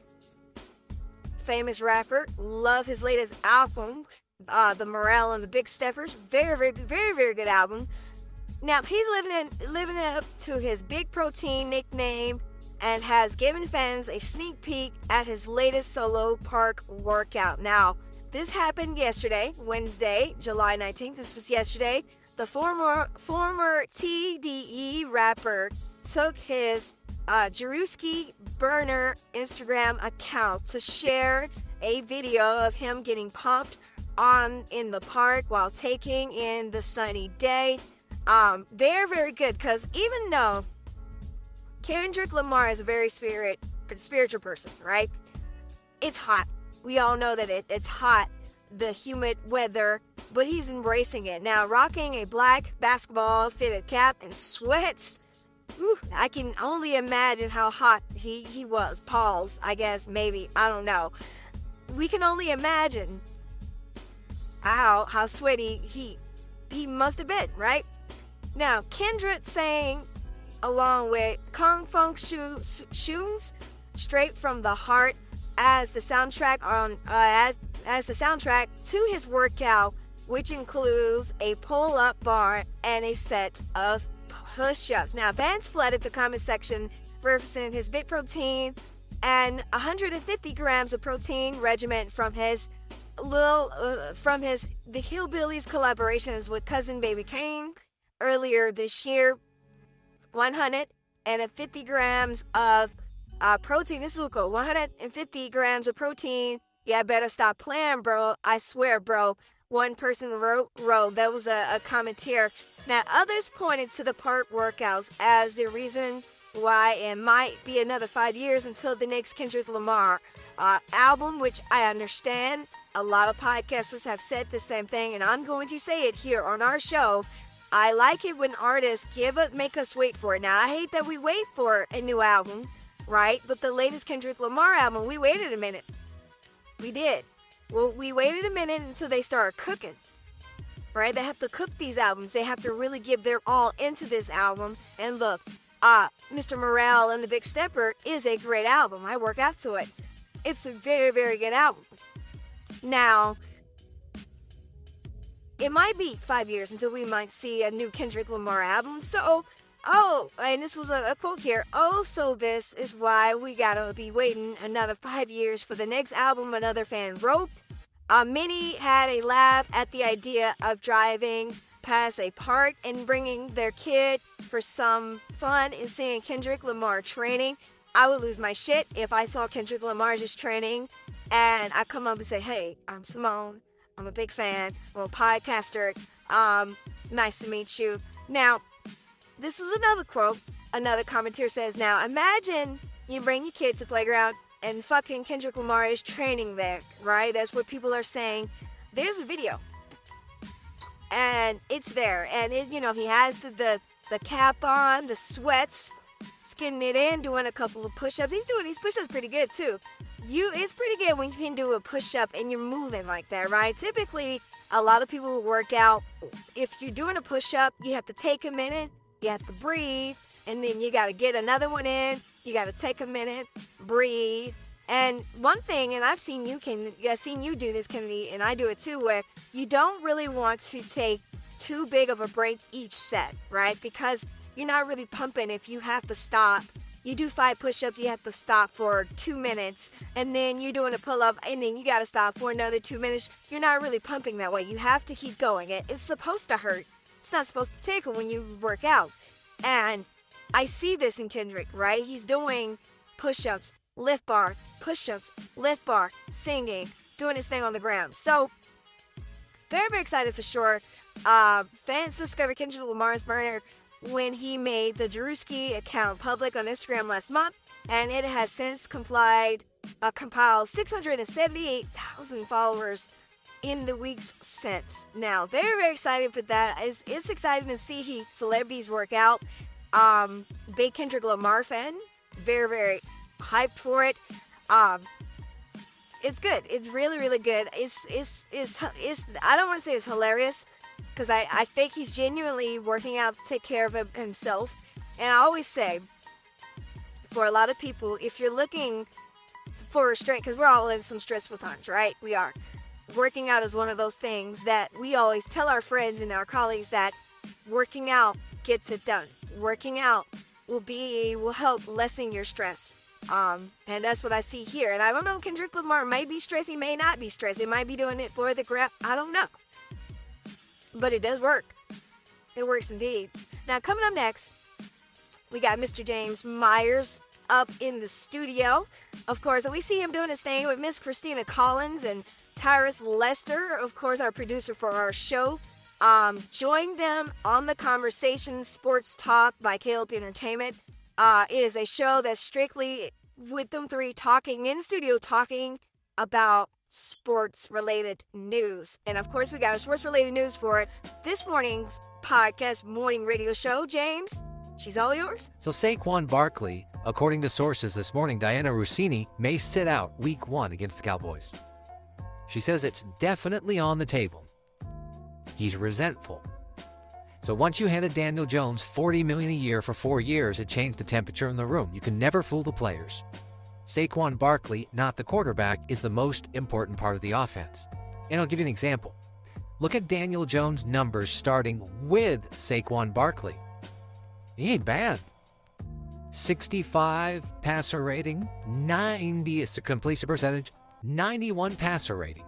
famous rapper, love his latest album, uh, The Morale and the Big Steppers. Very, very, very, very good album. Now, he's living in living up to his big protein nickname and has given fans a sneak peek at his latest solo park workout. Now, this happened yesterday, Wednesday, July 19th. This was yesterday. The former former TDE rapper took his uh, Drewski Burner Instagram account to share a video of him getting pumped on in the park while taking in the sunny day. Um, very very good because even though Kendrick Lamar is a very spirit spiritual person, right? It's hot we all know that it, it's hot, the humid weather, but he's embracing it. Now, rocking a black basketball fitted cap and sweats. I can only imagine how hot he, he was. Paul's, I guess, maybe. I don't know. We can only imagine how how sweaty he he must have been, right? Now, Kendrick sang along with Kung Fung Shu- Shoons, straight from the heart, as the soundtrack on uh, as as the soundtrack to his workout, which includes a pull-up bar and a set of push-ups. Now, Vance flooded the comment section referencing his bit protein and 150 grams of protein regimen from his little uh, from his the Hillbillies collaborations with cousin Baby Keem earlier this year. 150 grams of uh, protein. This is cool. 150 grams of protein. Yeah, better stop playing, bro. I swear, bro. One person wrote, wrote that was a, a comment here. Now, others pointed to the part workouts as the reason why it might be another five years until the next Kendrick Lamar uh, album, which I understand. A lot of podcasters have said the same thing, and I'm going to say it here on our show. I like it when artists give it, make us wait for it. Now, I hate that we wait for a new album, right? But the latest Kendrick Lamar album, we waited a minute. We did. Well, we waited a minute until they started cooking, right? They have to cook these albums. They have to really give their all into this album. And look, uh, Mr. Morale and the Big Stepper is a great album. I work out to it. It's a very, very good album. Now, it might be five years until we might see a new Kendrick Lamar album. So, oh, and this was a, a, quote here. Oh, so this is why we gotta be waiting another five years for the next album. Another fan wrote. Uh, many had a laugh at the idea of driving past a park and bringing their kid for some fun and seeing Kendrick Lamar training. I would lose my shit if I saw Kendrick Lamar just training and I come up and say, Hey, I'm Simone. I'm a big fan. I'm a podcaster. Um, nice to meet you. Now, this was another quote. Another commentator says, Now imagine you bring your kids to the playground and fucking Kendrick Lamar is training there, right? That's what people are saying. There's a video. And it's there. And it, you know, he has the, the the cap on, the sweats, skinning it in, doing a couple of push-ups. He's doing these push-ups pretty good too you it's pretty good when you can do a push up and you're moving like that, right? Typically, a lot of people will work out. If you're doing a push up, you have to take a minute, you have to breathe, and then you got to get another one in. You got to take a minute, breathe. And one thing, and I've seen you can, I've seen you do this, Kennedy, and I do it too, where you don't really want to take too big of a break each set, right? Because you're not really pumping if you have to stop you do five push-ups you have to stop for two minutes and then you're doing a pull-up and then you got to stop for another two minutes. You're not really pumping that way. You have to keep going. It, it's supposed to hurt. It's not supposed to tickle when you work out. And i see this in kendrick right? He's doing push-ups lift bar push-ups lift bar singing doing his thing on the ground. So very very excited for sure. Uh, fans discovered kendrick lamar's burner when he made the Drewski account public on Instagram last month, and it has since complied, uh, compiled 678,000 followers in the weeks since. Now, very, very excited for that. It's, it's exciting to see he celebrities work out. Um, big Kendrick Lamar fan, very, very hyped for it. Um, it's good. It's really, really good. It's, it's, it's, it's. I don't want to say it's hilarious because I, I think he's genuinely working out to take care of himself. And I always say, for a lot of people, if you're looking for strength, because we're all in some stressful times, right? We are. Working out is one of those things that we always tell our friends and our colleagues that working out gets it done. Working out will be will help lessen your stress. Um, and that's what I see here. And I don't know, Kendrick Lamar may be stressed, he may not be stressed. He might be doing it for the grab. I don't know but it does work. It works indeed. Now, coming up next, we got Mr. James Myers up in the studio. Of course, we see him doing his thing with Miss Christina Collins and Tyrus Lester, of course, our producer for our show. Um, join them on the conversation Sports Talk by KLP Entertainment. Uh, it is a show that's strictly with them three talking in studio, talking about sports related news. And of course, we got a sports related news for it. this morning's podcast morning radio show. James, she's all yours. So Saquon Barkley, according to sources this morning, Dianna Russini may sit out week one against the Cowboys. She says it's definitely on the table. He's resentful. So once you handed Daniel Jones 40 million a year for 4 years, it changed the temperature in the room. You can never fool the players. Saquon Barkley, not the quarterback, is the most important part of the offense. And I'll give you an example. Look at Daniel Jones' numbers starting with Saquon Barkley. He ain't bad. 65 passer rating, 90 is the completion percentage, 91 passer rating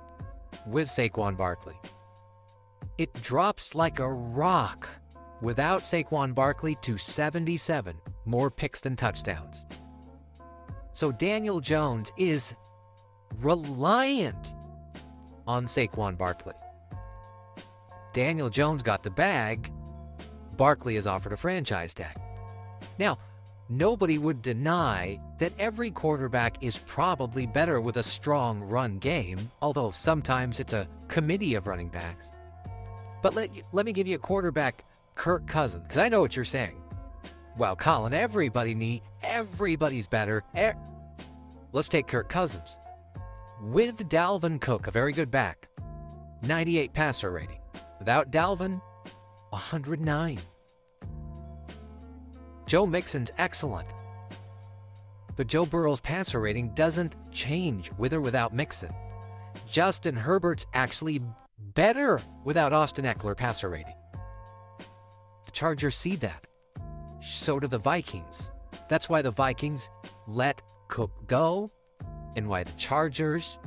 with Saquon Barkley. It drops like a rock without Saquon Barkley to 77, more picks than touchdowns. So Daniel Jones is reliant on Saquon Barkley. Daniel Jones got the bag. Barkley is offered a franchise tag. Now, nobody would deny that every quarterback is probably better with a strong run game, although sometimes it's a committee of running backs. But let, let me give you a quarterback, Kirk Cousins, because I know what you're saying. Well, Colin, everybody need, everybody's better. Let's take Kirk Cousins. With Dalvin Cook, a very good back, 98 passer rating. Without Dalvin, 109. Joe Mixon's excellent. But Joe Burrow's passer rating doesn't change with or without Mixon. Justin Herbert's actually better without Austin Ekeler passer rating. The Chargers see that. So do the Vikings. That's why the Vikings let Cook go and why the Chargers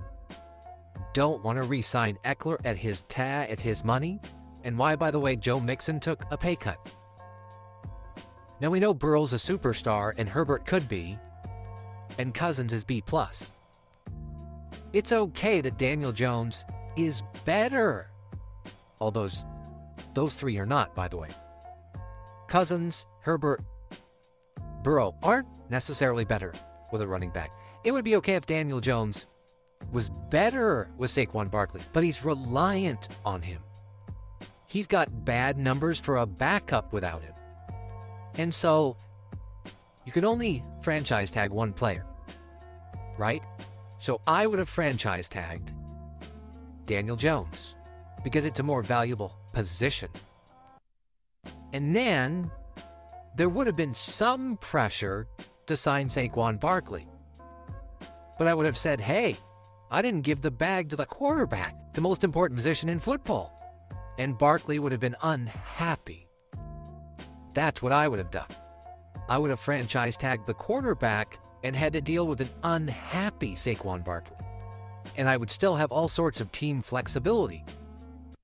don't want to re-sign Ekeler at his ta at his money and why by the way Joe Mixon took a pay cut. Now we know Burrow's a superstar and Herbert could be and Cousins is B+. plus. It's okay that Daniel Jones is better. All those those three are not, by the way. Cousins, Herbert, Burrow aren't necessarily better with a running back. It would be okay if Daniel Jones was better with Saquon Barkley, but he's reliant on him. He's got bad numbers for a backup without him. And so you can only franchise tag one player, right? So I would have franchise tagged Daniel Jones because it's a more valuable position. And then there would have been some pressure to sign Saquon Barkley. But I would have said, hey, I didn't give the bag to the quarterback, the most important position in football. And Barkley would have been unhappy. That's what I would have done. I would have franchise tagged the quarterback and had to deal with an unhappy Saquon Barkley. And I would still have all sorts of team flexibility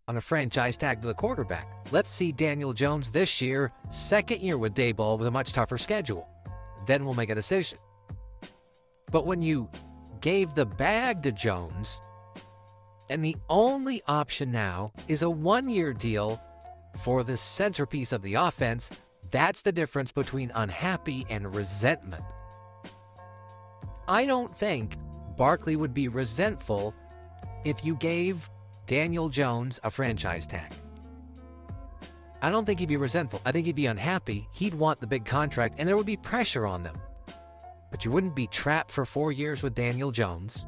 on a franchise tag to the quarterback. Let's see Daniel Jones this year, second year with Daboll with a much tougher schedule. Then we'll make a decision. But when you gave the bag to Jones, and the only option now is a one year deal for the centerpiece of the offense, that's the difference between unhappy and resentment. I don't think Barkley would be resentful if you gave Daniel Jones a franchise tag. I don't think he'd be resentful. I think he'd be unhappy. He'd want the big contract, and there would be pressure on them. But you wouldn't be trapped for four years with Daniel Jones.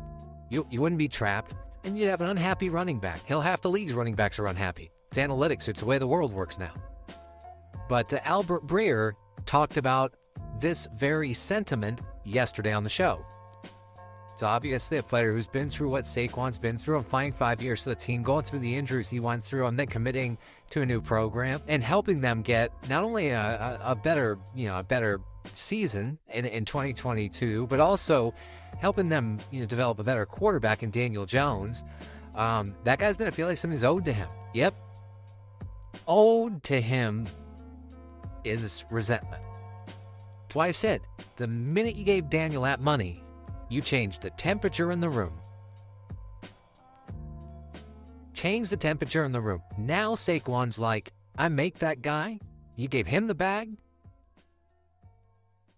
You, you wouldn't be trapped, and you'd have an unhappy running back. Hell, half the league's running backs are unhappy. It's analytics, it's the way the world works now. But uh, Albert Breer talked about this very sentiment yesterday on the show. It's obviously a player who's been through what Saquon's been through. I'm playing five years for the team, going through the injuries he went through, and then committing to a new program and helping them get not only a, a, a better, you know, a better season in, in 2022, but also helping them, you know, develop a better quarterback in Daniel Jones. Um, that guy's gonna feel like something's owed to him. Yep, owed to him is resentment. That's why I said the minute you gave Daniel that money, you changed the temperature in the room. Change the temperature in the room. Now Saquon's like, I make that guy. You gave him the bag.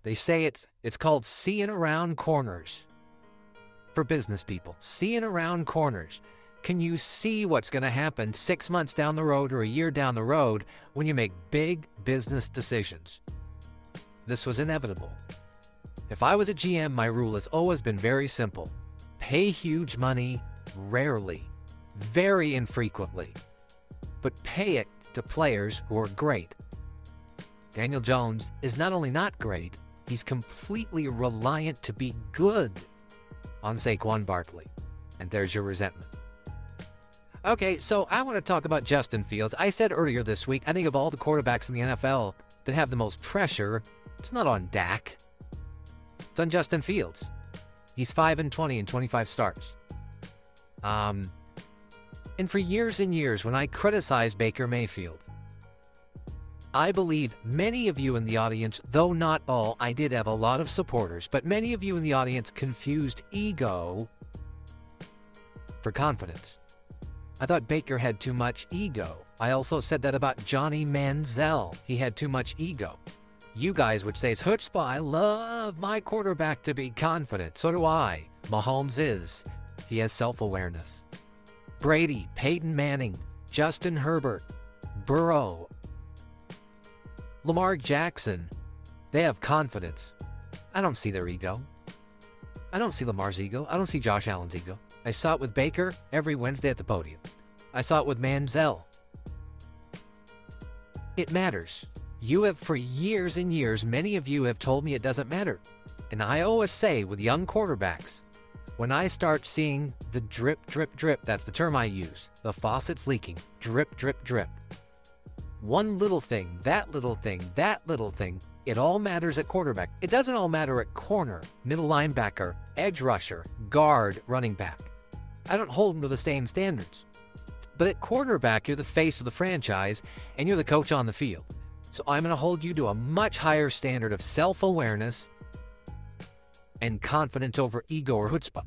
They say it's it's called seeing around corners for business people. Seeing around corners. Can you see what's going to happen six months down the road or a year down the road when you make big business decisions? This was inevitable. If I was a GM, my rule has always been very simple pay huge money rarely, very infrequently, but pay it to players who are great. Daniel Jones is not only not great, he's completely reliant to be good on Saquon Barkley. And there's your resentment. Okay, so I want to talk about Justin Fields. I said earlier this week, I think of all the quarterbacks in the NFL that have the most pressure, it's not on Dak. It's on Justin Fields. He's 5 and 20 in 25 starts. Um, and for years and years, when I criticized Baker Mayfield, I believe many of you in the audience, though not all, I did have a lot of supporters, but many of you in the audience confused ego for confidence. I thought Baker had too much ego. I also said that about Johnny Manziel. He had too much ego. You guys would say it's chutzpah. I love my quarterback to be confident. So do I. Mahomes is. He has self-awareness. Brady, Peyton Manning, Justin Herbert, Burrow, Lamar Jackson, they have confidence. I don't see their ego. I don't see Lamar's ego. I don't see Josh Allen's ego. I saw it with Baker every Wednesday at the podium. I saw it with Manziel. It matters. You have, for years and years, many of you have told me it doesn't matter. And I always say with young quarterbacks, when I start seeing the drip, drip, drip, that's the term I use, the faucet's leaking, drip, drip, drip. One little thing, that little thing, that little thing, it all matters at quarterback. It doesn't all matter at corner, middle linebacker, edge rusher, guard, running back. I don't hold them to the same standards. But at quarterback, you're the face of the franchise and you're the coach on the field. So I'm going to hold you to a much higher standard of self awareness and confidence over ego or chutzpah.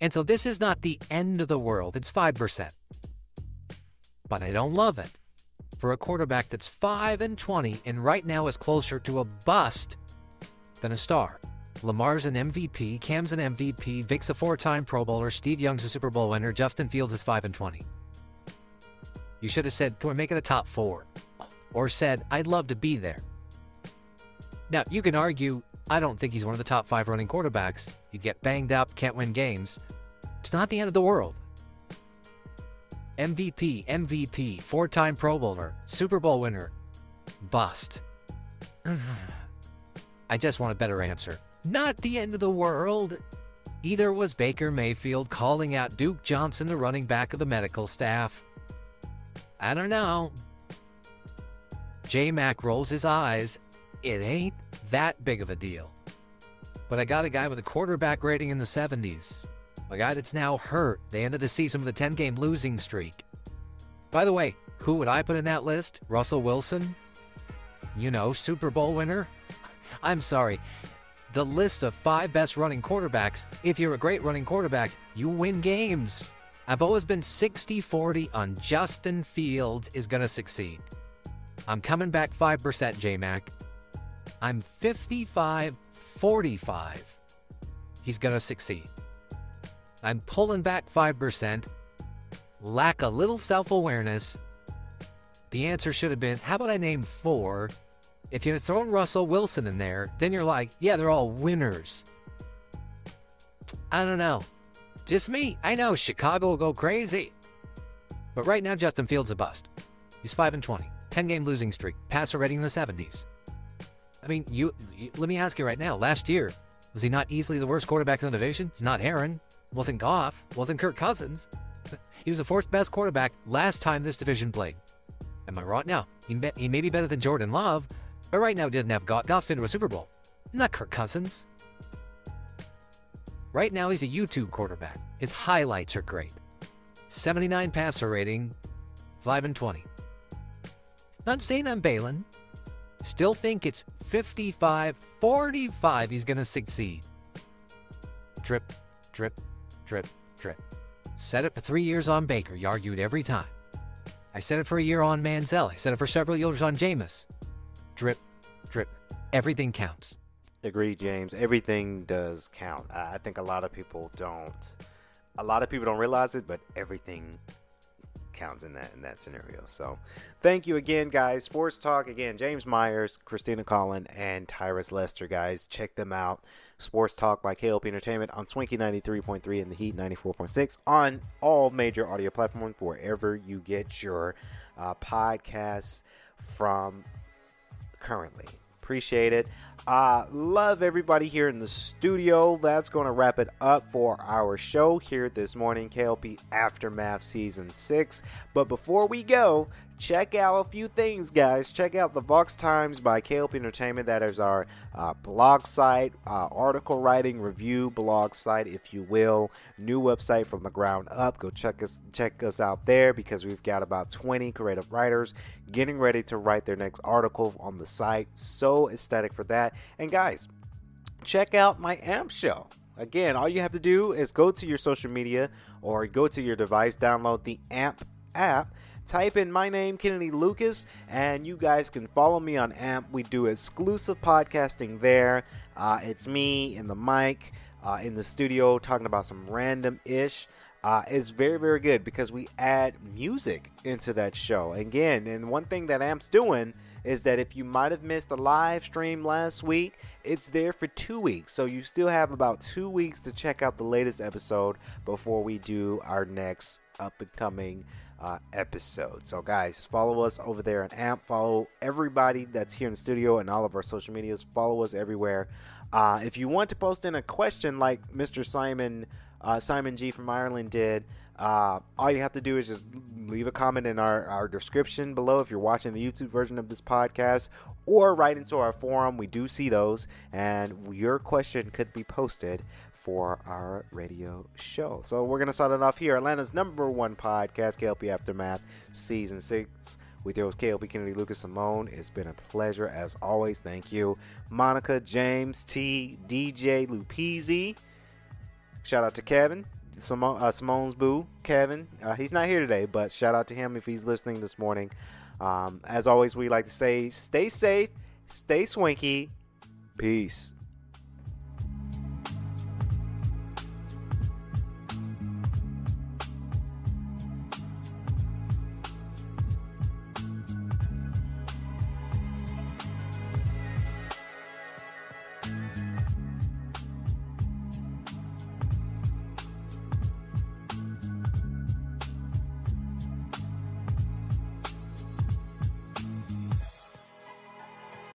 And so this is not the end of the world. It's 5%. But I don't love it. For a quarterback that's 5 and 20 and right now is closer to a bust than a star. Lamar's an MVP, Cam's an MVP, Vic's a four-time Pro Bowler, Steve Young's a Super Bowl winner, Justin Fields is 5 and 20. You should have said, make it a top four? Or said, I'd love to be there. Now, you can argue, I don't think he's one of the top five running quarterbacks. He'd get banged up, can't win games. It's not the end of the world. MVP, MVP, four time Pro Bowler, Super Bowl winner, bust. I just want a better answer. Not the end of the world. Either was Baker Mayfield calling out Duke Johnson, the running back of the medical staff. I don't know. J Mac rolls his eyes. It ain't that big of a deal. But I got a guy with a quarterback rating in the 70s. A guy that's now hurt. They ended the season with a 10 game losing streak. By the way, who would I put in that list? Russell Wilson? You know, Super Bowl winner? I'm sorry. The list of five best running quarterbacks, if you're a great running quarterback, you win games. I've always been 60 40 on Justin Fields is going to succeed. I'm coming back 5%, J Mac. I'm 55 45. He's going to succeed. I'm pulling back 5%, lack a little self awareness. The answer should have been how about I name four? If you're throwing Russell Wilson in there, then you're like, yeah, they're all winners. I don't know. Just me. I know Chicago will go crazy. But right now, Justin Fields a bust. He's 5 and 20, 10 game losing streak, passer rating in the 70s. I mean, you, you let me ask you right now. Last year, was he not easily the worst quarterback in the division? It's not Aaron. Wasn't Goff. Wasn't Kirk Cousins. He was the fourth best quarterback last time this division played. Am I wrong? Now, he may, he may be better than Jordan Love, but right now he doesn't have Goff. Goff's a Super Bowl. Not Kirk Cousins. Right now he's a YouTube quarterback. His highlights are great. 79 passer rating, 5 and 20. Not saying I'm bailing. Still think it's 55 45 he's going to succeed. Drip, drip, drip, drip. Said it for three years on Baker. You argued every time. I said it for a year on Manziel. I said it for several years on Jameis. Drip, drip. Everything counts. Agreed, James. Everything does count. I I think a lot of people don't. A lot of people don't realize it, but everything counts in that in that scenario. So, thank you again, guys. Sports Talk again. James Myers, Christina Collin, and Tyrus Lester, guys. Check them out. Sports Talk by KLP Entertainment on Swanky 93.3 and the Heat 94.6 on all major audio platforms wherever you get your uh, podcasts from currently. Appreciate it. Uh, love everybody here in the studio. That's going to wrap it up for our show here this morning, KLP Aftermath Season 6. But before we go, check out a few things, guys. Check out the Vox Times by KLP Entertainment. That is our uh, blog site, uh, article writing, review blog site, if you will. New website from the ground up. Go check us check us out there because we've got about 20 creative writers getting ready to write their next article on the site. So ecstatic for that. And guys, check out my AMP show. Again, all you have to do is go to your social media or go to your device, download the AMP app type in my name, Kennedy Lucas, and you guys can follow me on AMP. We do exclusive podcasting there. Uh, it's me in the mic uh, in the studio talking about some random ish. Uh, it's very, very good because we add music into that show. Again, and one thing that AMP's doing is that if you might have missed a live stream last week, it's there for two weeks. So you still have about two weeks to check out the latest episode before we do our next up and coming uh, episode. So, guys, follow us over there on AMP. Follow everybody that's here in the studio and all of our social medias. Follow us everywhere. Uh, if you want to post in a question like Mr. Simon uh, Simon G from Ireland did, uh, all you have to do is just leave a comment in our, our description below if you're watching the YouTube version of this podcast or write into our forum. We do see those, and your question could be posted for our radio show. So we're going to start it off here. Atlanta's number one podcast, KLP Aftermath, Season 6 with your host KLP Kennedy Lucas Simone. It's been a pleasure as always. Thank you. Monica, James, T, DJ, Lupizzi. Shout out to Kevin. Simone, uh, Simone's boo, Kevin. Uh, he's not here today, but shout out to him if he's listening this morning. Um, as always, we like to say stay safe, stay swanky. Peace.